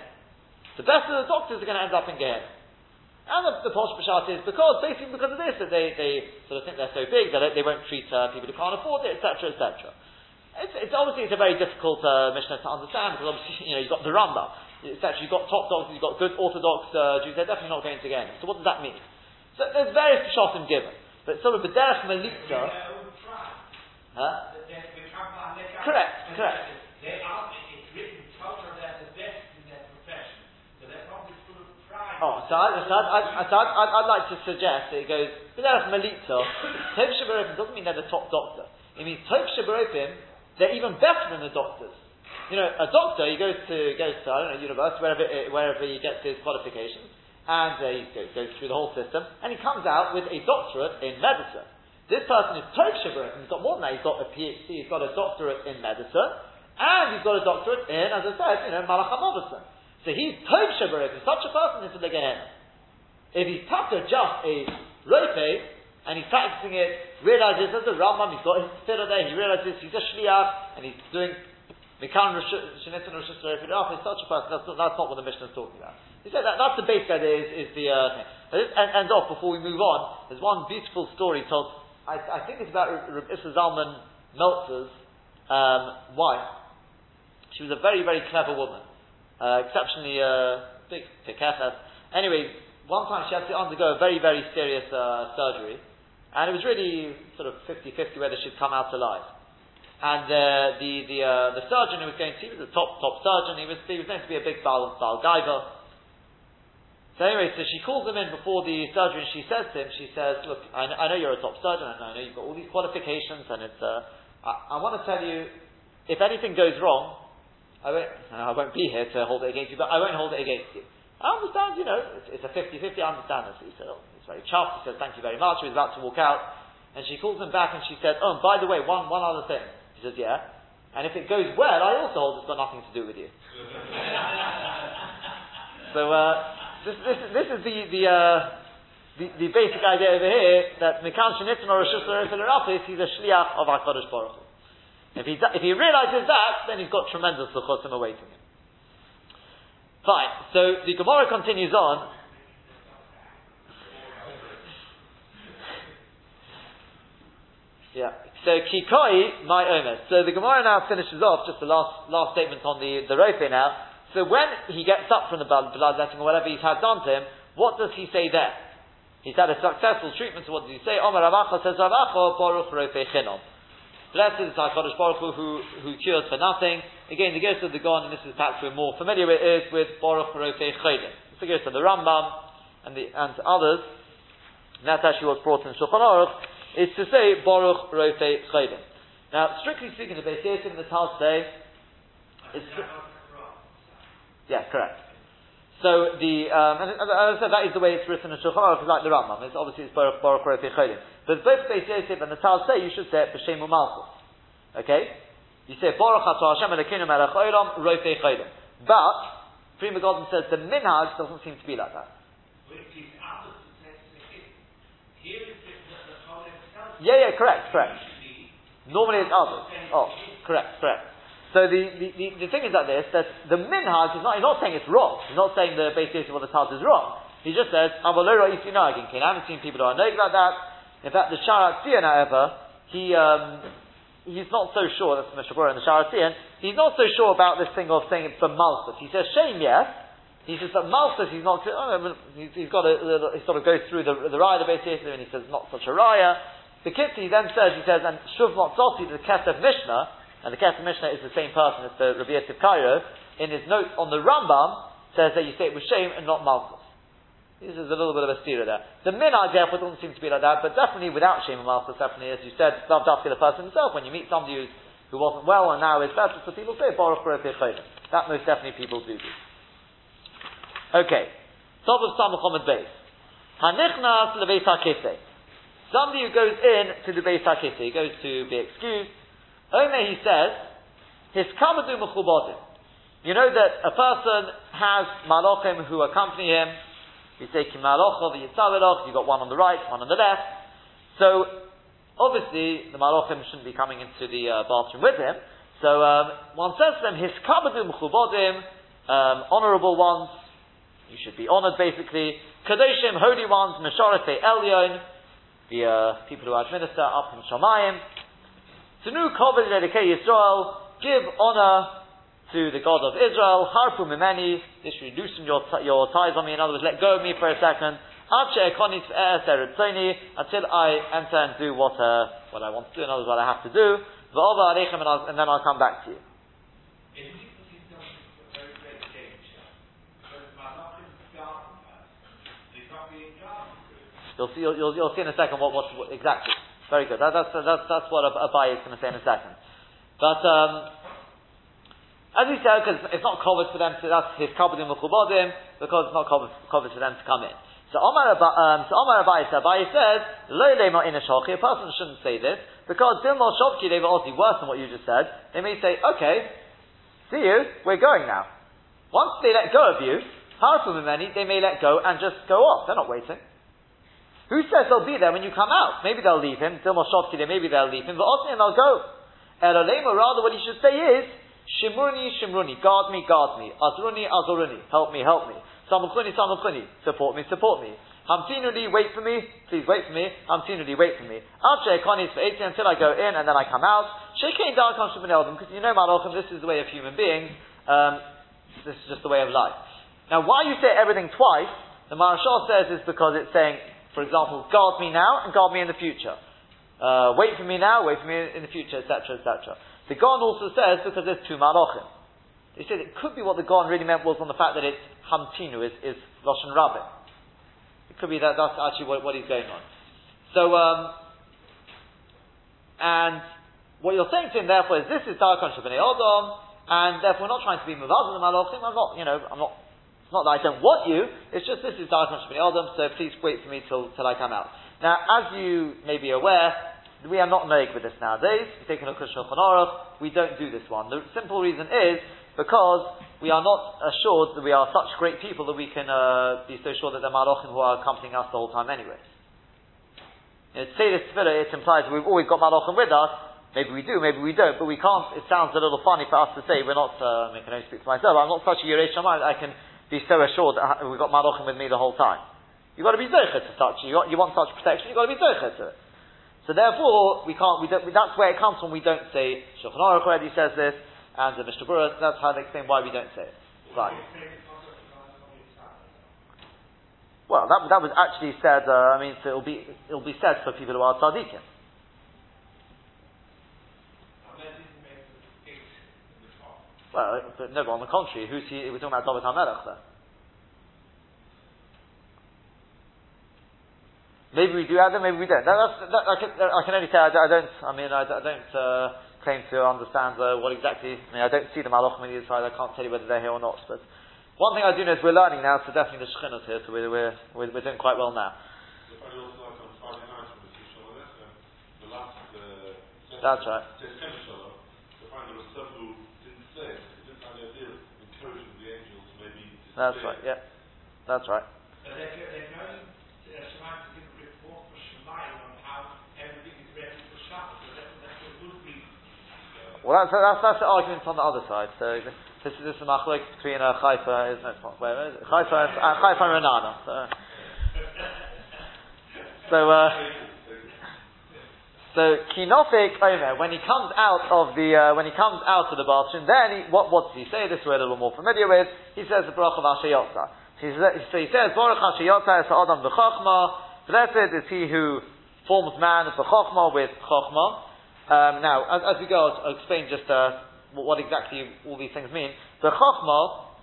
The best of the doctors are going to end up in Gehenna. And the, the Posh Bashat is because, basically because of this, that they, they sort of think they're so big that they won't treat uh, people who can't afford it, etc., etc. It's, it's obviously it's a very difficult uh, Mishnah to understand because obviously you know you've got the Rambam, etc. You've got top dogs, you've got good Orthodox uh, Jews. They're definitely not going to get So what does that mean? So there's various pshatim given, but sort of b'derech melitza. Huh? Correct, correct. They are, it's written, culture, they're the best in their profession. So they're probably full of pride. Oh, so, I, so, I, so I'd, I'd, like to suggest that it goes, b'derech melitza, Tov Shabarofim doesn't mean they're the top doctor. It means Tov Shabarofim, they're even better than the doctors. You know, a doctor, he goes to, goes to, I don't know, university, wherever, wherever he gets his qualifications, and uh, he goes, goes through the whole system, and he comes out with a doctorate in medicine. This person is Tov Shabarofim, he's got more than that, he's got a PhD, he's got a doctorate in medicine, and he's got a doctorate in, as I said, you know, Malacham So he's Tov Shabarofim, such a person is in the Gehenna. If he's Taka just a Rope, and he's practicing it, realizes as a Rambam, he's got his tefillah there, he realizes he's a Shliach, and he's doing Mikan Shenitzin Rosh Hashanah, if such a person, that's not, that's not what the Mishnah is talking about. He said that that's the basic idea, is, is the uh, thing. But off before we move on. There's one beautiful story told, I, I think it's about Rabbi Zalman Meltzer's um, wife. She was a very, very clever woman, uh, exceptionally uh, big, pikechas. Anyway, one time she had to undergo a very, very serious uh, surgery, and it was really sort of 50-50 whether she'd come out alive. And uh, the the uh, the surgeon who was going to, he was a top top surgeon. He was he was going to be a big Baal Baal Gaiva. So anyway, so she calls him in before the surgery, and she says to him, she says, "Look, I know, I know you're a top surgeon, and I know you've got all these qualifications, and it's. Uh, I, I want to tell you, if anything goes wrong, I won't, I won't be here to hold it against you, but I won't hold it against you. I understand, you know, it's, it's a 50-50, I understand this. He said, oh, he's very chuffed. He says, thank you very much. He was about to walk out. And she calls him back and she said, oh, and by the way, one, one other thing. He says, yeah. And if it goes well, I also hold it's got nothing to do with you. so, uh, this, this, this is the, the, uh, the, the, basic idea over here that Mikan Shenitzin or Rishus he's a Shliach of HaKadosh Baruch If he, if he realizes that, then he's got tremendous Luchosim awaiting him. Fine. So the Gemara continues on. Yeah. So kikoi my omer. So the Gemara now finishes off just the last last statement on the the rope now. So when he gets up from the bloodletting or whatever he's had done to him, what does he say there? He's had a successful treatment. So what does he say? Omer Ravacha says Ravacha Baruch Rofe. Blessed is HaKadosh Baruch Hu, who, who cures for nothing. Again, the Ghost of the Gon, and this is perhaps we're more familiar with, is with Baruch Rofe Chodim. It's the Ghost of the Rambam and, the, and others. And that's actually what's brought in Shulchan Aruch, is to say Baruch Rofe Chodim. Now, strictly speaking, the Beis and the Taz say, is, yeah, correct. So the um, and, as I said, that is the way it's written in Shulchan Aruch, like the Rambam. It's obviously it's Baruch Baruch Rofe Chodim. But both Beis Yosef and the Taz say you should say it b'Shem Malchus. Okay? You say Baruch Atah Hashem Elokeinu Melech Olam Rofei Cholim. But Pri Megadim says the minhag doesn't seem to be like that. Yeah, yeah, correct, correct. Normally it's others. Oh, correct, correct. So the, the, the, the, thing is like this, that the minhag is not, he's not saying it's wrong. He's not saying the Yosef or the Taz is wrong. He just says, I haven't seen people who are like that. In fact, the Shaar HaTziyun, however, he, um, he's not so sure, that's Mishnah in the Shaar HaTziyun, he's not so sure about this thing of saying it's for Malchus. He says shame, yes. He says that Malchus, he's not, oh, he's, he's got a, he sort of goes through the, the raya of the and he says not such a raya. The Kitzi then says, he says, and Shuv Motzoti, the Kesef Mishnah, and the Kesef Mishnah is the same person as the Rabbi Yosef Karo, in his notes on the Rambam, says that you say it with shame and not Malchus. This is a little bit of a steer there. The minhag therefore doesn't seem to be like that, but definitely without shame and master, definitely, as you said, love dafka the person himself. When you meet somebody who's, who wasn't well and now is better, so people say baruch That most definitely people do do. Okay, top of Samachomad base. Hanichnas lebeis. Somebody who goes in to the base hakise, he goes to be excused. Only he says, his kamadu mechubodim. You know that a person has malachim who accompany him, you say Kimalochov, Yitzavaloch, you've got one on the right, one on the left. So, obviously, the Malochim shouldn't be coming into the uh, bathroom with him. So, um, one says to them, His Kabadim Chubodim, um, honorable ones, you should be honored basically. Kadoshim, holy ones, Mesharate Elyon, the uh, people who administer up in Shamayim. Tenu Kovid Redekei Yisrael, give honor to the God of Israel, Harpu Mimeni, this should loosen your, t- your ties on me, in other words, let go of me for a second, until I enter and do what, uh, what I want to do, in other words, what I have to do, and then I'll come back to you. In because he's done a very great change. Because Malachim is garden first. He's not being garden You'll see, you'll, you'll, you'll see in a second what, what, what exactly. Very good. That, that's, that's, that's what Abai is going to say in a second. But, um, as we said, because it's not covered for them to, that's his kabadim v'chubodim, because it's not covered, for them to come in. So Omar, um, so Omar Abai, so Abai says, lo in a a person shouldn't say this, because dilmo shopki, they were obviously worse than what you just said. They may say, okay, see you, we're going now. Once they let go of you, Harfum many, they may let go and just go off. They're not waiting. Who says they'll be there when you come out? Maybe they'll leave him. Shofkide, maybe they'll leave him. But and they'll go. Elolema, rather what he should say is, Shimruni, Shimruni, guard me, guard me. Azruni, Azruni, help me, help me. Samukuni, Samukuni, support me, support me. Hamtinuli, wait for me, please wait for me. Hamtinuli, wait for me. After Konis for 80 until I go in and then I come out. Shekein Darkon Shubin because you know Malachim, this is the way of human beings. Um, this is just the way of life. Now, why you say everything twice, the Maharshal says is because it's saying, for example, guard me now and guard me in the future. Uh, wait for me now, wait for me in the future, etc., etc. The Gon also says because there's two Malachim. They said it could be what the Gon really meant was on the fact that it's Hamtinu, is, is Lashon Rabbin. It could be that that's actually what, what he's going on. So, um, and what you're saying to him therefore is this is Darkon Shabbat Adam, and therefore we're not trying to be Mavaz the Malachim, I'm not, you know, I'm not, not that I don't want you, it's just this is Darkon Shabbat Adam, so please wait for me till, till I come out. Now, as you may be aware, we are not knowing with this nowadays. We take a look at Shulchan we don't do this one. The simple reason is because we are not assured that we are such great people that we can uh, be so sure that the Malachim who are accompanying us the whole time anyway. You know, to say this tefillah, it implies we've always got Malachim with us. Maybe we do, maybe we don't, but we can't. It sounds a little funny for us to say we're not. Uh, I, mean, I can only speak for myself. I'm not such a Yerei Shamayim I can be so assured that we've got Malachim with me the whole time. You've got to be zocher to such. You, you want such protection. You've got to be zocher to it. So therefore, we can't. We don't. We, that's where it comes from. We don't say Shulchan Aruch already says this, and the Mishnah Berurah. That's how they explain why we don't say it. Right. Well, that, that was actually said. Uh, I mean, so it'll be it'll be said for people who are tzaddikim. Well, but no, but on the contrary, who's he? We're talking about David HaMelech there. Maybe we do have them, maybe we don't. That, that, I, can, I, can, only say I, I don't. I mean, I, I don't uh, claim to understand uh, what exactly. I mean, I don't see the malachim on either side. I can't tell you whether they're here or not. But one thing I do know is we're learning now, so definitely the shechinah's here, so we're, we're, we're, we're doing quite well now. That's I also like on Friday night from the Sishon the last uh, session, That's right. says Ken Shalom, to find there was some who didn't say it, they didn't have the idea of encouraging the angels maybe to That's right. Yeah, that's right. But they're, they're going uh, Shemai give a report for Shemai on how everything is ready for Shabbos. So that's, that's a good reason. Well, that's, that's, that's the argument on the other side. So this is this is machlok between uh, Haifa, isn't it? Where is it? Haifa, and, uh, Haifa and Renana. So, so, uh, so Kinofik Omer, when he comes out of the uh, when he comes out of the bathroom, then he, what what does he say? This we're a little more familiar with. He says the bracha of Ashayotza. So he says Baruch Ashayotza es Adam b'chochma. Blessed is he who forms man of the b'chochma with chochma. Um, now, as, as we go, I'll, explain just uh, what, exactly all these things mean. The chokhmah,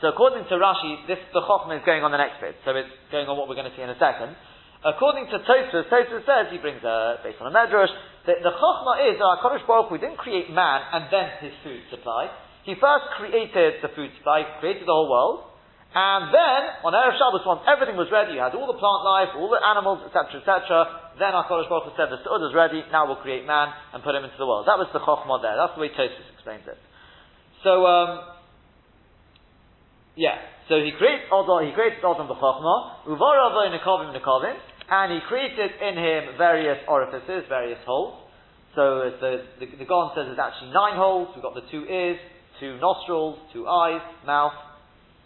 so according to Rashi, this the chokhmah is going on the next bit, so it's going on what we're going to see in a second. According to Tosfos, Tosfos says he brings a based on a medrash that the chokhmah is that our Kodesh Baruch Hu didn't create man and then his food supply. He first created the food supply, created the whole world, and then on erev Shabbos, once everything was ready, you had all the plant life, all the animals, etc., etc. Then our Kodesh Baruch Hu said the is ready. Now we'll create man and put him into the world. That was the chokhmah there. That's the way Tosfos explains it. So, um, yeah. So he creates Adam, he created Adam b'chokhmah, uvaravo nekavim nekavim, and he created in him various orifices, various holes. So the, the, the Gon says there's actually nine holes. We've got the two ears, two nostrils, two eyes, mouth,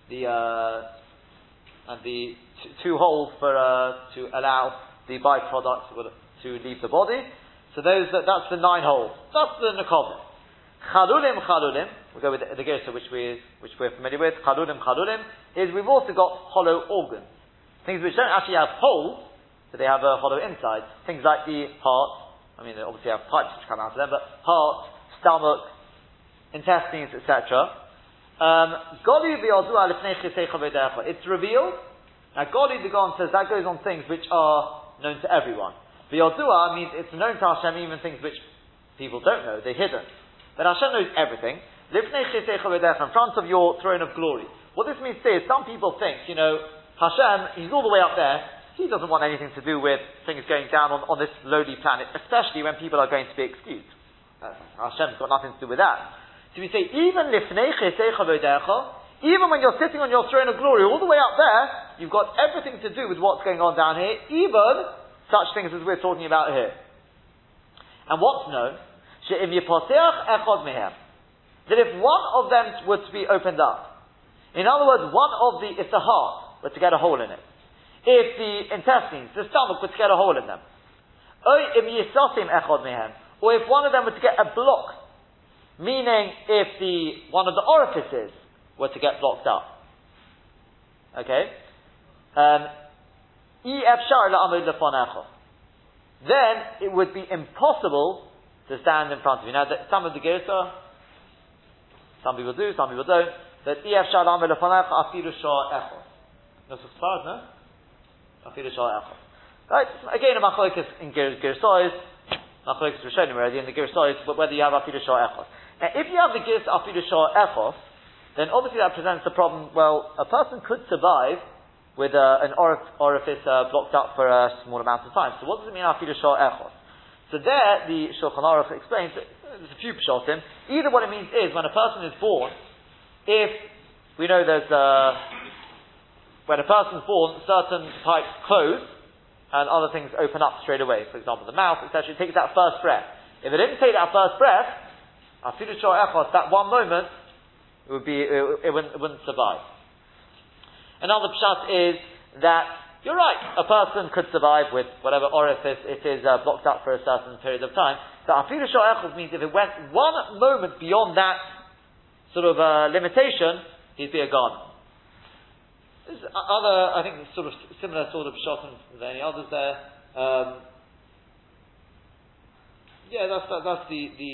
the, uh, and the t- two holes for, uh, to allow the byproducts to leave the body. So those that, that's the nine holes. That's the Nakovim. Chalulim, chalulim, we'll go with the, the Gersa which, we, which we're familiar with, chalulim, chalulim, is we've also got hollow organs. Things which don't actually have holes, but they have a hollow inside. Things like the heart, I mean, they obviously have pipes which come out of them, but heart, stomach, intestines, etc. Um, it's revealed. Now, Goli the Gon says that goes on things which are known to everyone. V'yodua means it's known to Hashem even things which people don't know, they're hidden. But Hashem knows everything. In front of your throne of glory. What this means is, some people think, you know, Hashem, he's all the way up there, he doesn't want anything to do with things going down on, on this lowly planet, especially when people are going to be excused. Uh, Hashem's got nothing to do with that. So we say, even even when you're sitting on your throne of glory, all the way up there, you've got everything to do with what's going on down here, even such things as we're talking about here. And what's known. That if one of them were to be opened up, in other words, one of the, if the heart were to get a hole in it, if the intestines, the stomach were to get a hole in them, or if one of them were to get a block, meaning if the, one of the orifices were to get blocked up. Okay? Um, then it would be impossible to stand in front of you. Now, some of the Gersa, some people do, some people don't, that EF Shalom Elefonach Afiru Shah Echos. So far, no? Afiru Shah Echos. Right? Again, a Machoikas in Gersois, Machoikas Rishonim already, in the Gersois, but whether you have Afiru Shah Echos. Now, if you have the Gersa Afiru Shah Echos, then obviously that presents the problem, well, a person could survive with uh, an orifice uh, blocked up for a small amount of time. So what does it mean Afiru Shah Echos? So there, the Shulchan Aruch explains, there's a few pshatim. Either what it means is, when a person is born, if we know there's a, when a person's born, certain pipes close, and other things open up straight away. For example, the mouth, etc. It takes that first breath. If it didn't take that first breath, that one moment, it would be, it, it, wouldn't, it wouldn't survive. Another pshat is that you're right. A person could survive with whatever orifice it is uh, blocked up for a certain period of time. So afilu sho'echus means if it went one moment beyond that sort of uh, limitation, he'd be a gone. There's other, I think, sort of similar sort of shot than any others there. Um, yeah, that's that, that's the, the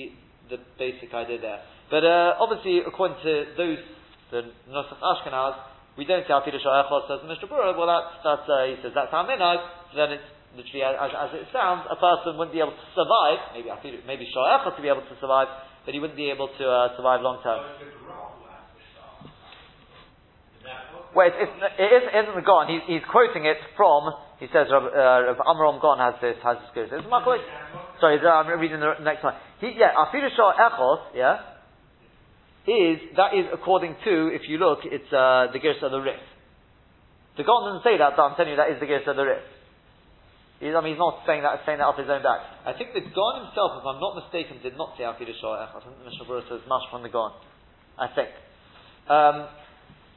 the basic idea there. But uh, obviously, according to those the Nusach Ashkenaz, we don't say Afidu Sha'echos, says Mishnah Berurah, well that's, that's uh, he says that's our minhag, then it's literally as, as, it sounds, a person wouldn't be able to survive, maybe maybe Sha'echos to be able to survive, but he wouldn't be able to uh, survive long term. Well, it's, it's, it isn't, it isn't the Gon. He's, quoting it from. He says Rav, uh, Amram Gon has this has this good. It's Mark Sorry, I'm reading the next one. He, yeah, Afidu Echos. Yeah, is that is according to if you look, it's uh, the Gersa of the Rif. The Gon doesn't say that, but I'm telling you that is the Gersa of the Rif. I mean, he's not saying that, saying that off his own back. I think the Gon himself, if I'm not mistaken, did not say Afidu Shah I think the Mishnah says much from the Gon. I think. Um,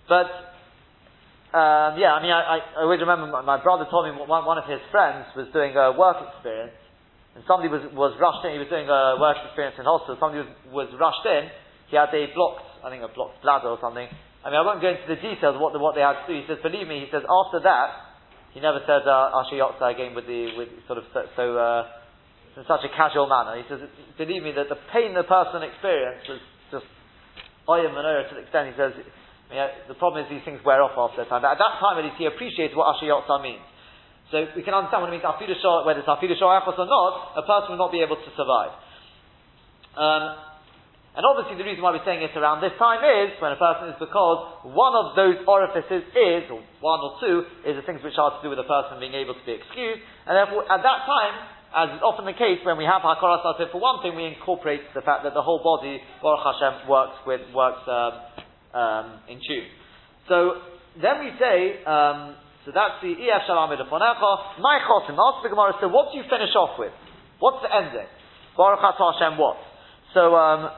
but, um, yeah, I mean, I, I, always remember my, my, brother told me one, one of his friends was doing a work experience, and somebody was, was rushed in, he was doing a work experience in hospital, somebody was, was rushed in, he had a blocked, I think a blocked bladder or something. I mean, I won't go into the details of what, the, what they had to do. He says, believe me, he says, after that, he never said uh, Asher Yotza again with the, with sort of so, so uh, in such a casual manner. He says, believe me, that the pain the person experienced was just oyam menorah to the extent he says, The problem is these things wear off after a time. But at that time, at least, he appreciates what Asher Yotza means. So we can understand what it means, whether it's Afidu or not, a person will not be able to survive. Um, and obviously the reason why we're saying it around this time is, when a person is because one of those orifices is, or one or two, is the things which are to do with a person being able to be excused, and therefore at that time, as is often the case when we have Hakaras for one thing, we incorporate the fact that the whole body, Baruch Hashem, works with, works um, um, in tune. So, then we say, um, so that's the EF Shalom Edefonecha, my Chosim, ask the Gemara, so what do you finish off with? What's the ending? Baruch Hashem what? So, um,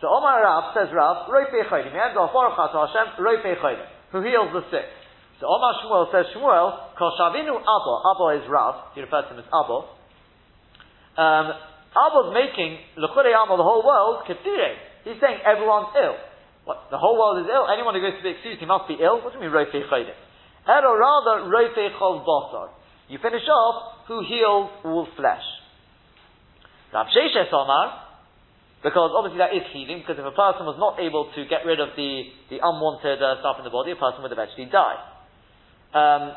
so Omar Rav says Rav, Roifei Chodim. He off Baruch Hashem, Chodim, who heals the sick. So Omar Shmuel says Shmuel, Kol Shavinu Abba. Abba is Rav. He refers to him as Abba. Um, Abba's making L'chule Amal, the whole world, Kathire. He's saying everyone's ill. What, the whole world is ill? Anyone who goes to be excused, he must be ill? What do you mean, Rofe Chodim? Or rather, Rofe Chol Bosar. You finish off, who heals all flesh. Rav Sheshes Omar, because obviously that is healing, because if a person was not able to get rid of the, the unwanted uh, stuff in the body, a person would eventually die. Um,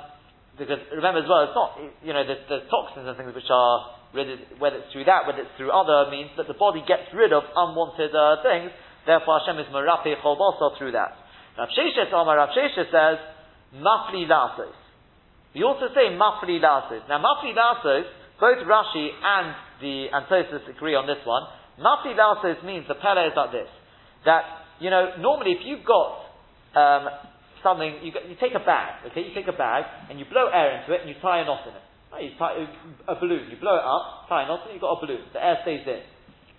because remember as well, it's not, you know, there's, there's toxins and things which are, whether it's through that, whether it's through other means, that the body gets rid of unwanted uh, things, therefore Hashem is marape cholbosa through that. Rav Sheshes Omar, Rav Sheshes says, mafli lasos. We also say mafli lasos. Now mafli lasos, both Rashi and the Antosis agree on this one. Mafli lasos means the pele is like this. That, you know, normally if you've got um, something, you, you take a bag, okay, you take a bag and you blow air into it and you tie a knot in it. You tie a, a balloon, you blow it up, tie a knot and you've got a balloon. The air stays in.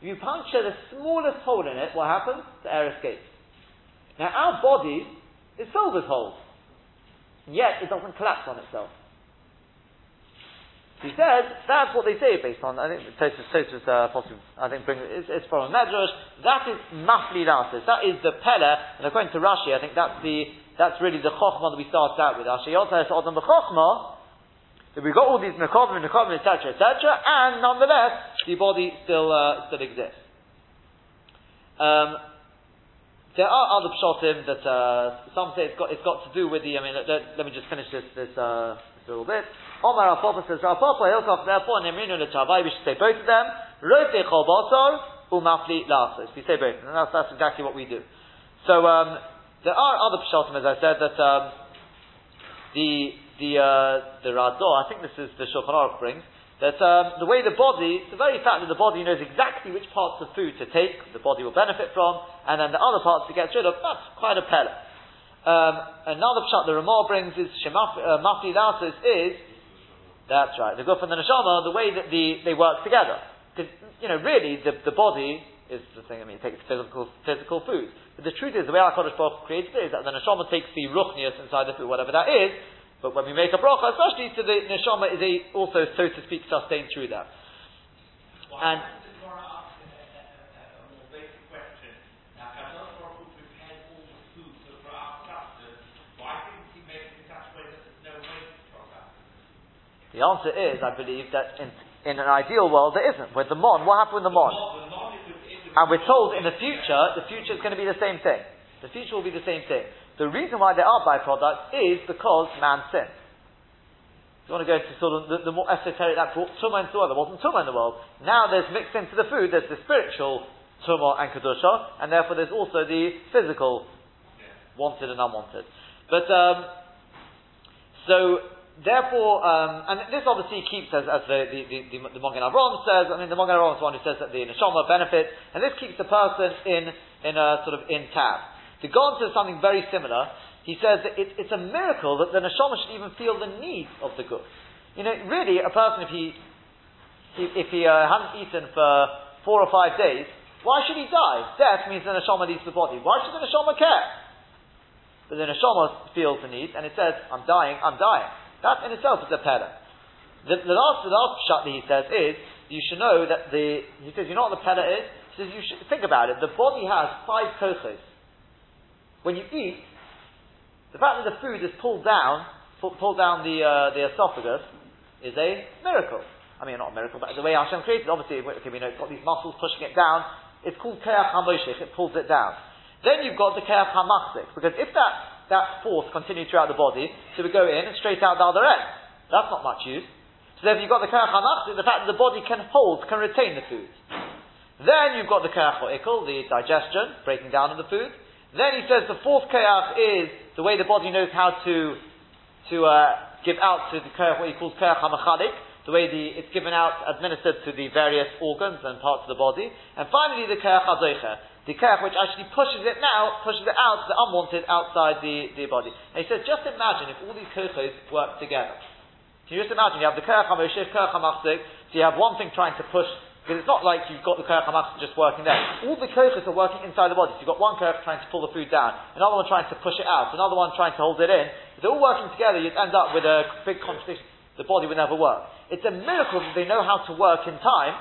If you puncture the smallest hole in it, what happens? The air escapes. Now our body is filled with holes. Yet it doesn't collapse on itself. He says that's what they say based on. I think Tosus, Tosus uh, possibly, I think bring it's, it's from medrash. That is mafli rasis, That is the pella, and according to Rashi, I think that's the that's really the chokhmah that we started out with. Rashi also has on the chokhmah that we've got all these nekovim, nekovim, etc., etc., and nonetheless the body still uh, still exists. Um, there are other pshatim that uh, some say it's got it's got to do with the. I mean, let, let, let me just finish this this, uh, this little bit. Omar Papa says, Papa Hilchach, therefore, Nemrinu Lechavai, we should say both of them. Umafli Lasos. We say both, and that's, that's exactly what we do. So, um, there are other pshatim, as I said, that um, the the uh, the Rador, I think this is the Shulchan Aruch brings, that um, the way the body, the very fact that the body knows exactly which parts of food to take, the body will benefit from, and then the other parts to get rid of, that's quite a pellet. Um, another pshat the Ramah brings is Shemaf, uh, is, that's right, the Guf and the Neshama, the way that the, they work together. Because, you know, really, the, the body is the thing, I mean, it takes physical, physical food. But the truth is, the way our Kodesh Baruch created it is that the neshama takes the ruchnius inside the food, whatever that is, but when we make a bracha, especially to the neshama, is a, also, so to speak, sustained through that. And, The answer is, I believe, that in, in an ideal world there isn't. With the mon, what happened with the mon? And we're told in the future, the future is going to be the same thing. The future will be the same thing. The reason why there are byproducts is because man sinned. If you want to go to sort of the, the more esoteric, that brought tumah into the world. There wasn't tumah in the world. Now there's mixed into the food, there's the spiritual tumah and kedusha, and therefore there's also the physical wanted and unwanted. But, um, so, therefore, um, and this obviously keeps, as, as the, the, the, the, the Magen Avraham says, I mean, the Magen Avraham is the one who says that the neshama benefits, and this keeps the person in, in a sort of in. The Gon says something very similar. He says that it, it's a miracle that the neshama should even feel the need of the good. You know, really, a person, if he, if he uh, hadn't eaten for four or five days, why should he die? Death means the neshama leaves the body. Why should the neshama care? But the neshama feels the need, and it says, I'm dying, I'm dying. That in itself is a pella. The, the, last, the last shot that he says is, you should know that the, he says, you know what the pella is? He says, you should, think about it, the body has five kochos. When you eat, the fact that the food is pulled down, pull, pulled down the, uh, the esophagus, is a miracle. I mean, not a miracle, but the way Hashem created obviously, okay, we know it's got these muscles pushing it down, it's called keach hamoshich, it pulls it down. Then you've got the keach hamachzik, because if that that force continue throughout the body, so we go in and straight out the other end. That's not much use. So then you've got the kerach the fact that the body can hold, can retain the food. Then you've got the kerach ikul, the digestion, breaking down of the food. Then he says the fourth kerach is the way the body knows how to to uh, give out to the kerach, what he calls kerach hamachalik, the way the, it's given out, administered to the various organs and parts of the body. And finally the kerach the kerach which actually pushes it now, pushes it out, the unwanted, outside the, the body. And he says, just imagine if all these kochos work together. Can you just imagine, you have the kerach hamoshich, kerach hamachzik, so you have one thing trying to push, because it's not like you've got the kerach hamachzik just working there. All the kochos are working inside the body. So you've got one kerach trying to pull the food down, another one trying to push it out, another one trying to hold it in. If they're all working together, you'd end up with a big contradiction. The body would never work. It's a miracle that they know how to work in time,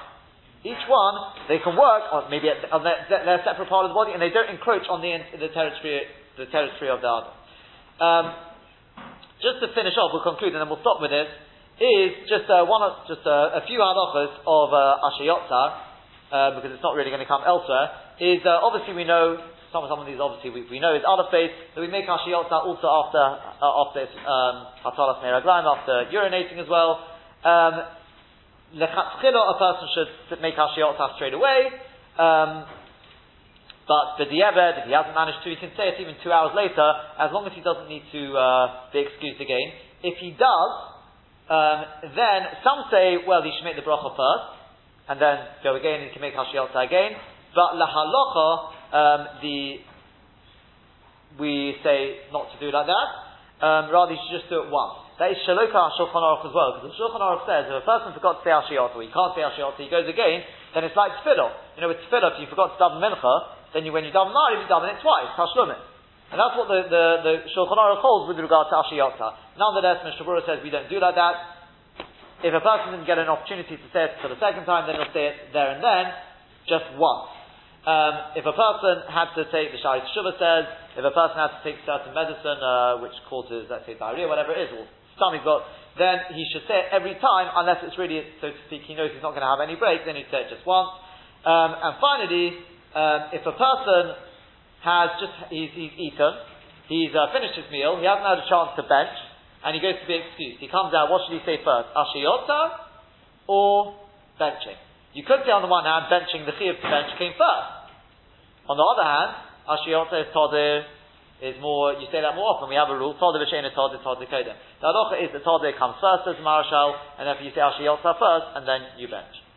Each one, they can work on maybe on their, their, separate part of the body, and they don't encroach on the, the territory, the territory of the other. Um, just to finish off, we'll conclude, and then we'll stop with this. Is just uh, one, just uh, a few halachas of uh, uh, because it's not really going to come elsewhere. Is uh, obviously we know some, some of these obviously we, we know is other faith that we make ashiyotza also after uh, after um, hatalas after urinating as well. Um, a person should make Hashiyot straight away. Um, but the Dieved, if he hasn't managed to, he can say it even two hours later, as long as he doesn't need to uh, be excused again. If he does, um, then some say, well, he should make the bracha first, and then go again, and he can make Hashiyot again. But lahalocha, um, the we say not to do like that. Um, rather, you should just do it once. That is Shaloka Shulchan Aruch as well, because the Shulchan Aruch says if a person forgot to say Ashiyot, or he can't say Ashiyot, he goes again, then it's like Tefillah. You know, with Tefillah, if you forgot to daven Mincha, then you, when you daven Mariv, you daven it twice, Tashlumin. And that's what the, the, the Shulchan Aruch holds with regard to Ashiyota. Nonetheless, Mishnah Berurah says we don't do like that. If a person didn't get an opportunity to say it for the second time, then he'll say it there and then, just once. Um, if a person had to take, the Shaarei Teshuvah says, if a person had to take certain medicine, uh, which causes, let's say, diarrhea, whatever it is, or he's got, then he should say it every time, unless it's really, so to speak, he knows he's not going to have any break, then he'd say it just once. Um, and finally, um, if a person has just, he's, he's eaten, he's uh, finished his meal, he hasn't had a chance to bench, and he goes to be excused. He comes out, what should he say first? Ashiyota or benching? You could say on the one hand, benching, the chiyuv to bench came first. On the other hand, Ashiyota is todir, is more, you say that more often. We have a rule, Todah V'Sheina Todah Kodem. The halacha is the Todah comes first as Marshal, and then you say Ashiyotza first, and then you bench.